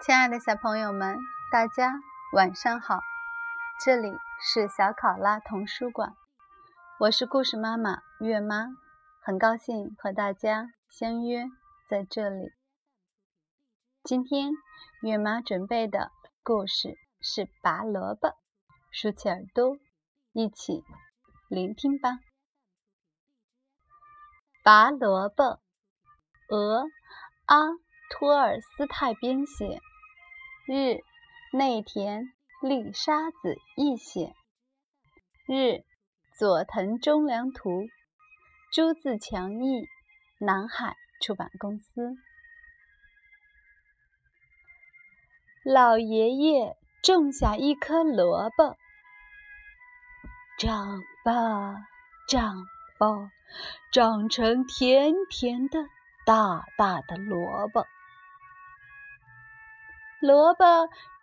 亲爱的小朋友们，大家晚上好！这里是小考拉童书馆，我是故事妈妈月妈，很高兴和大家相约在这里。今天月妈准备的故事是拔萝卜，竖起耳朵，一起聆听吧。拔萝卜，俄阿托尔斯泰编写。日内田利沙子译写，日佐藤忠良图，朱自强译，南海出版公司。老爷爷种下一颗萝卜，长吧，长吧，长成甜甜的、大大的萝卜。萝卜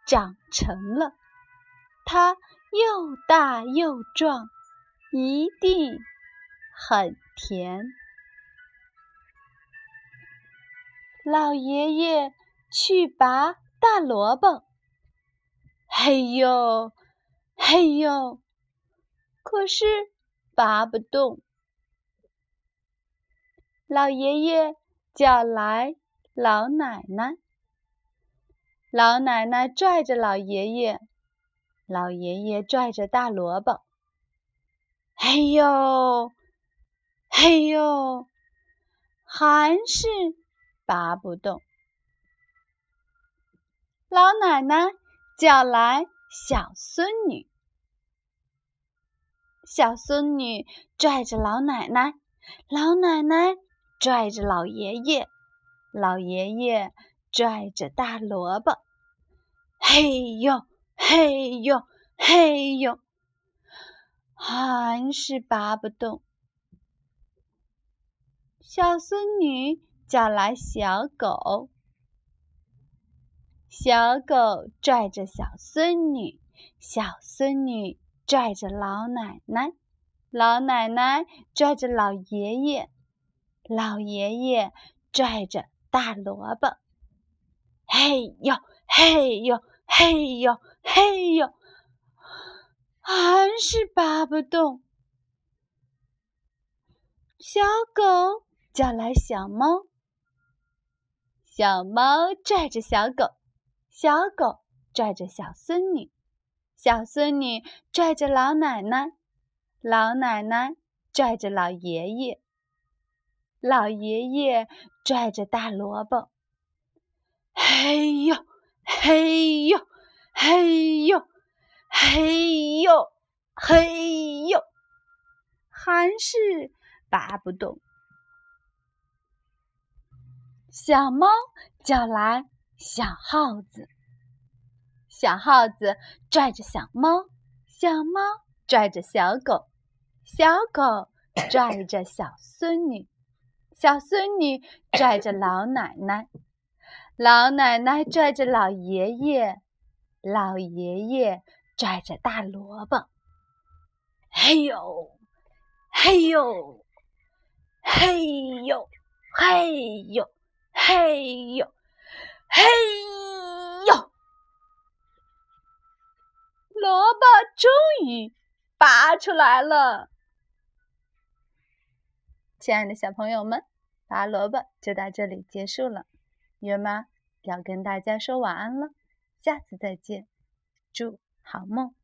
长成了，它又大又壮，一定很甜。老爷爷去拔大萝卜，嘿呦，嘿呦，可是拔不动。老爷爷叫来老奶奶。老奶奶拽着老爷爷，老爷爷拽着大萝卜。嘿呦，嘿呦，还是拔不动。老奶奶叫来小孙女，小孙女拽着老奶奶，老奶奶拽着老爷爷，老爷爷拽着大萝卜。嘿呦，嘿呦，嘿呦，还是拔不动。小孙女叫来小狗，小狗拽着小孙女，小孙女拽着老奶奶，老奶奶拽着老爷爷，老爷爷拽着大萝卜。嘿呦，嘿呦。嘿呦嘿呦，还是拔不动。小狗叫来小猫，小猫拽着小狗，小狗拽着小孙女，小孙女拽着老奶奶，老奶奶拽着老爷爷，老爷爷拽着大萝卜。嘿呦！嘿呦，嘿呦，嘿呦，嘿呦，还是拔不动。小猫叫来小耗子，小耗子拽着小猫，小猫拽着小狗，小狗拽着小孙女，小孙女拽着老奶奶。老奶奶拽着老爷爷，老爷爷拽着大萝卜。嘿呦，嘿呦，嘿呦，嘿呦，嘿呦，嘿呦，萝卜终于拔出来了。亲爱的小朋友们，拔萝卜就到这里结束了。月妈要跟大家说晚安了，下次再见，祝好梦。